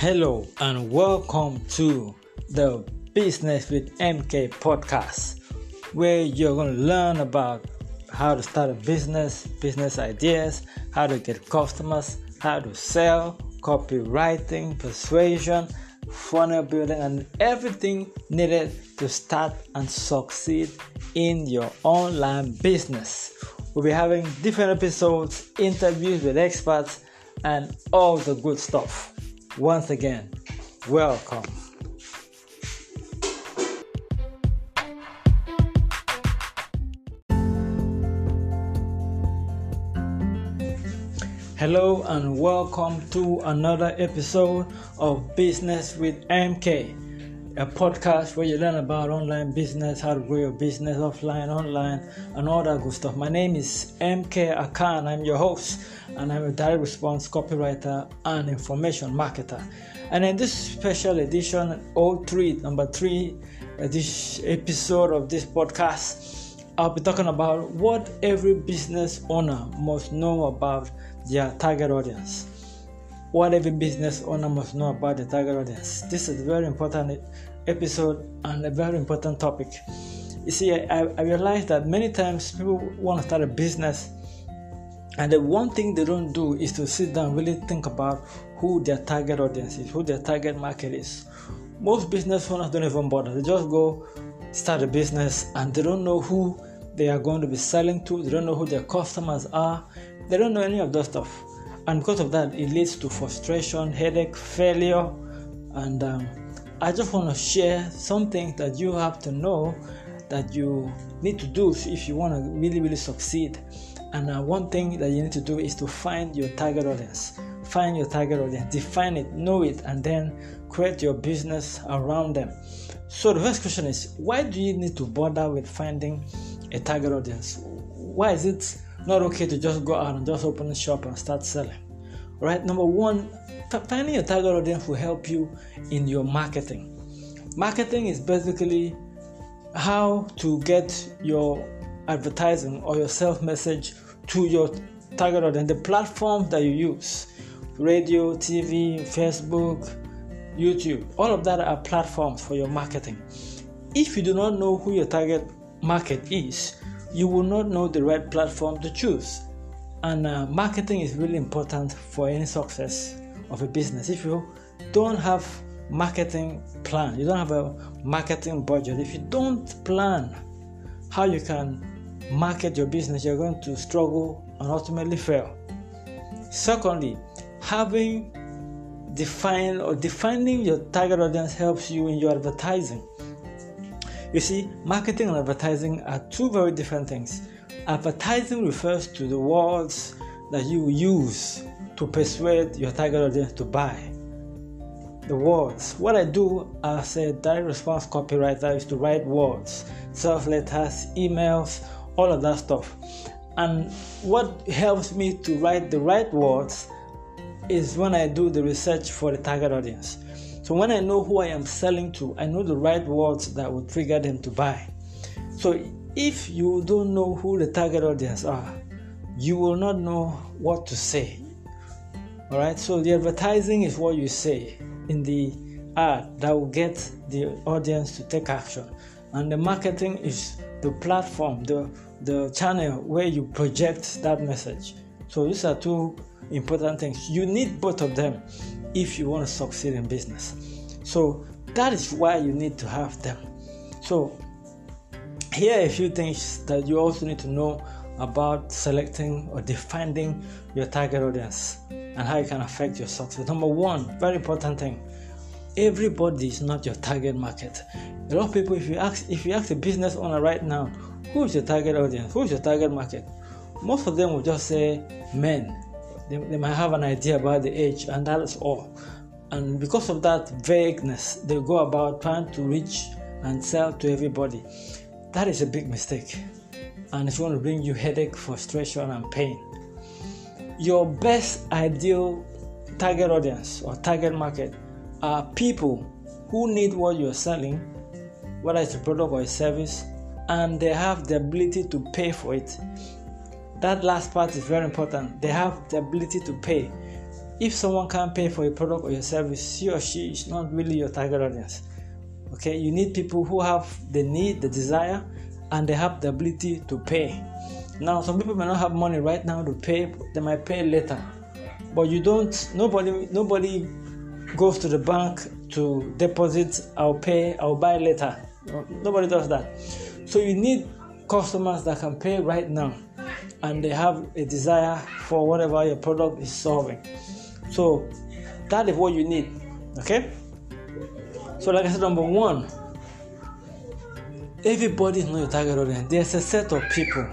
Hello and welcome to the Business with MK podcast, where you're going to learn about how to start a business, business ideas, how to get customers, how to sell, copywriting, persuasion, funnel building, and everything needed to start and succeed in your online business. We'll be having different episodes, interviews with experts, and all the good stuff. Once again, welcome. Hello and welcome to another episode of Business with MK, a podcast where you learn about online business, how to grow your business offline, online, and all that good stuff. My name is MK Akan. I'm your host, and I'm a direct response copywriter and information marketer. And in this special edition, all 03, number three, uh, this episode of this podcast, I'll be talking about what every business owner must know about their target audience. What every business owner must know about the target audience. This is very important episode on a very important topic. You see, I, I realize that many times people want to start a business, and the one thing they don't do is to sit down really think about who their target audience is, who their target market is. Most business owners don't even bother, they just go start a business and they don't know who they are going to be selling to, they don't know who their customers are, they don't know any of that stuff. And because of that, it leads to frustration, headache, failure. And um, I just want to share something that you have to know that you need to do if you want to really, really succeed. And uh, one thing that you need to do is to find your target audience. Find your target audience, define it, know it, and then create your business around them. So, the first question is why do you need to bother with finding a target audience? Why is it not okay to just go out and just open a shop and start selling. Right? Number one, finding a target audience will help you in your marketing. Marketing is basically how to get your advertising or your self message to your target audience, the platform that you use radio, TV, Facebook, YouTube, all of that are platforms for your marketing. If you do not know who your target market is, you will not know the right platform to choose. And uh, marketing is really important for any success of a business. If you don't have marketing plan, you don't have a marketing budget, if you don't plan how you can market your business, you're going to struggle and ultimately fail. Secondly, having defined or defining your target audience helps you in your advertising. You see, marketing and advertising are two very different things. Advertising refers to the words that you use to persuade your target audience to buy. The words. What I do as a direct response copywriter is to write words, self letters, emails, all of that stuff. And what helps me to write the right words is when I do the research for the target audience. So when I know who I am selling to, I know the right words that will trigger them to buy. So if you don't know who the target audience are, you will not know what to say. All right. So the advertising is what you say in the ad that will get the audience to take action, and the marketing is the platform, the the channel where you project that message. So these are two important things. You need both of them if you want to succeed in business. So that is why you need to have them. So here are a few things that you also need to know about selecting or defining your target audience and how it can affect your success. Number one, very important thing. Everybody is not your target market. A lot of people, if you ask, if you ask a business owner right now, who is your target audience? Who is your target market? Most of them will just say men they, they might have an idea about the age, and that is all. And because of that vagueness, they go about trying to reach and sell to everybody. That is a big mistake, and it's going to bring you headache, frustration, and pain. Your best ideal target audience or target market are people who need what you're selling, whether it's a product or a service, and they have the ability to pay for it that last part is very important. They have the ability to pay. if someone can't pay for your product or your service, he or she is not really your target audience. Okay, you need people who have the need, the desire, and they have the ability to pay. Now, some people may not have money right now to pay, they might pay later. But you don't, nobody, nobody goes to the bank to deposit, I'll pay, I'll buy later. Nobody does that. So you need customers that can pay right now and they have a desire for whatever your product is solving. So that is what you need. Okay? So, like I said, number one, everybody is not your target audience. There's a set of people,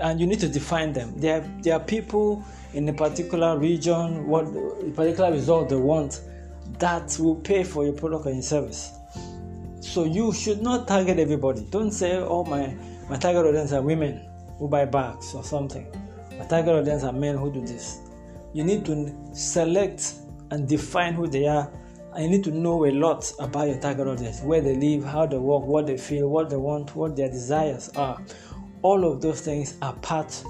and you need to define them. There, there are people in a particular region, what a particular result they want, that will pay for your product or your service. So you should not target everybody. Don't say, "Oh my, my target audience are women who buy bags or something." My target audience are men who do this. You need to select and define who they are you need to know a lot about your target audience where they live how they work what they feel what they want what their desires are. All of those things are part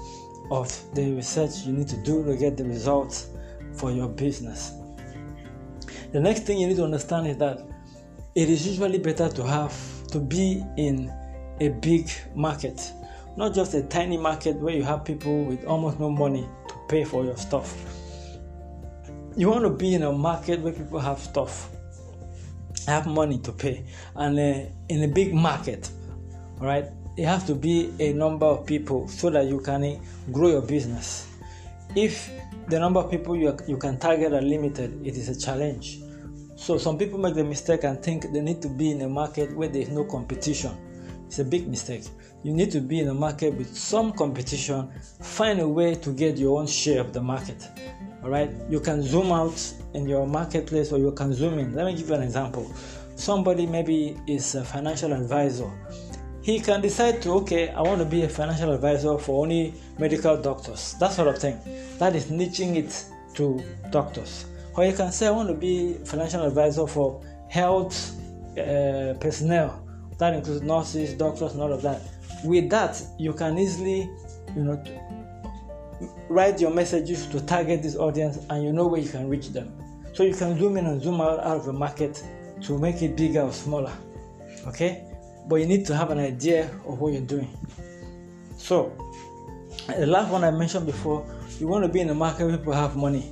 of the research you need to do to get the results for your business. The next thing you need to understand is that it is usually better to have to be in a big market not just a tiny market where you have people with almost no money to pay for your stuff you want to be in a market where people have stuff, have money to pay, and uh, in a big market, all right, it has to be a number of people so that you can uh, grow your business. If the number of people you, you can target are limited, it is a challenge. So some people make the mistake and think they need to be in a market where there is no competition. It's a big mistake. You need to be in a market with some competition. Find a way to get your own share of the market all right? You can zoom out in your marketplace or you can zoom in. Let me give you an example. Somebody maybe is a financial advisor. He can decide to okay i want to be a financial advisor for only medical doctors. That sort of thing. That is niching it to doctors. Or you can say i want to be financial advisor for health uh, personnel. That includes nurses doctors and all of that. With that you can easily you know write your messages to target this audience and you know where you can reach them. So you can zoom in and zoom out, out of the market to make it bigger or smaller. Okay? But you need to have an idea of what you're doing. So, the last one I mentioned before, you want to be in a market where people have money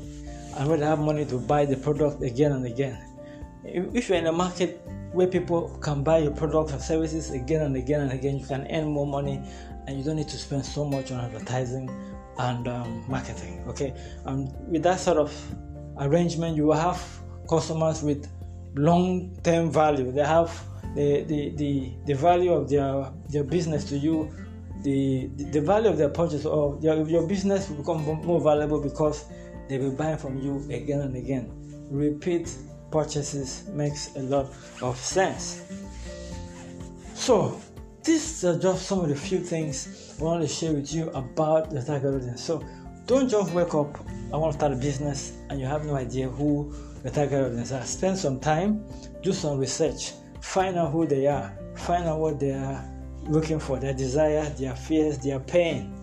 and where they have money to buy the product again and again. If you're in a market where people can buy your products or services again and again and again, you can earn more money and you don't need to spend so much on advertising and um, marketing. Okay, and with that sort of arrangement, you will have customers with long-term value. They have the, the, the, the value of their their business to you. The, the, value of their purchase or your business will become more valuable because they will buy from you again and again. Repeat purchases makes a lot of sense. So, these are just some of the few things I want to share with you about the target audience. So don't just wake up, I want to start a business, and you have no idea who the target audience are. Spend some time, do some research, find out who they are, find out what they are looking for, their desire, their fears, their pain.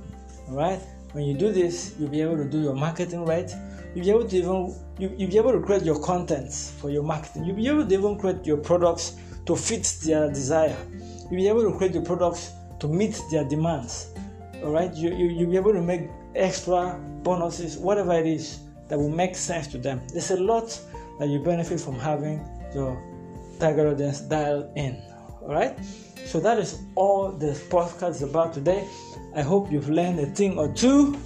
Alright? When you do this, you'll be able to do your marketing right. You'll be able to even you, you'll be able to create your contents for your marketing. You'll be able to even create your products to fit their desire. You'll be able to create your products to meet their demands. All right, you, you, you'll be able to make extra bonuses, whatever it is that will make sense to them. There's a lot that you benefit from having your target audience dialed in. All right, so that is all this podcast is about today. I hope you've learned a thing or two.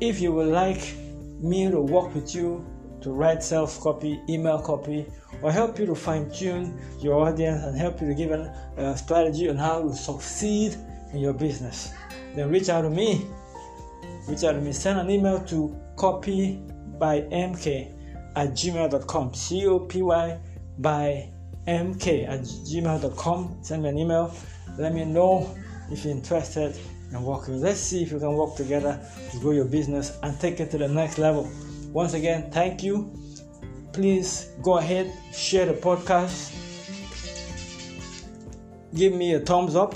If you would like me to work with you to write self copy, email copy, or help you to fine tune your audience and help you to give a uh, strategy on how to succeed in your business, then reach out to me. Reach out to me. Send an email to copy by mk at gmail.com. C O P Y by mk at gmail.com. Send me an email. Let me know if you're interested in working. Let's see if we can work together to grow your business and take it to the next level. Once again, thank you. Please go ahead, share the podcast, give me a thumbs up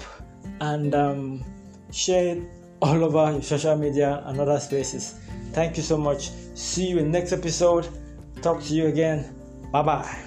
and um, share it all over your social media and other spaces. Thank you so much. See you in next episode. Talk to you again. Bye bye.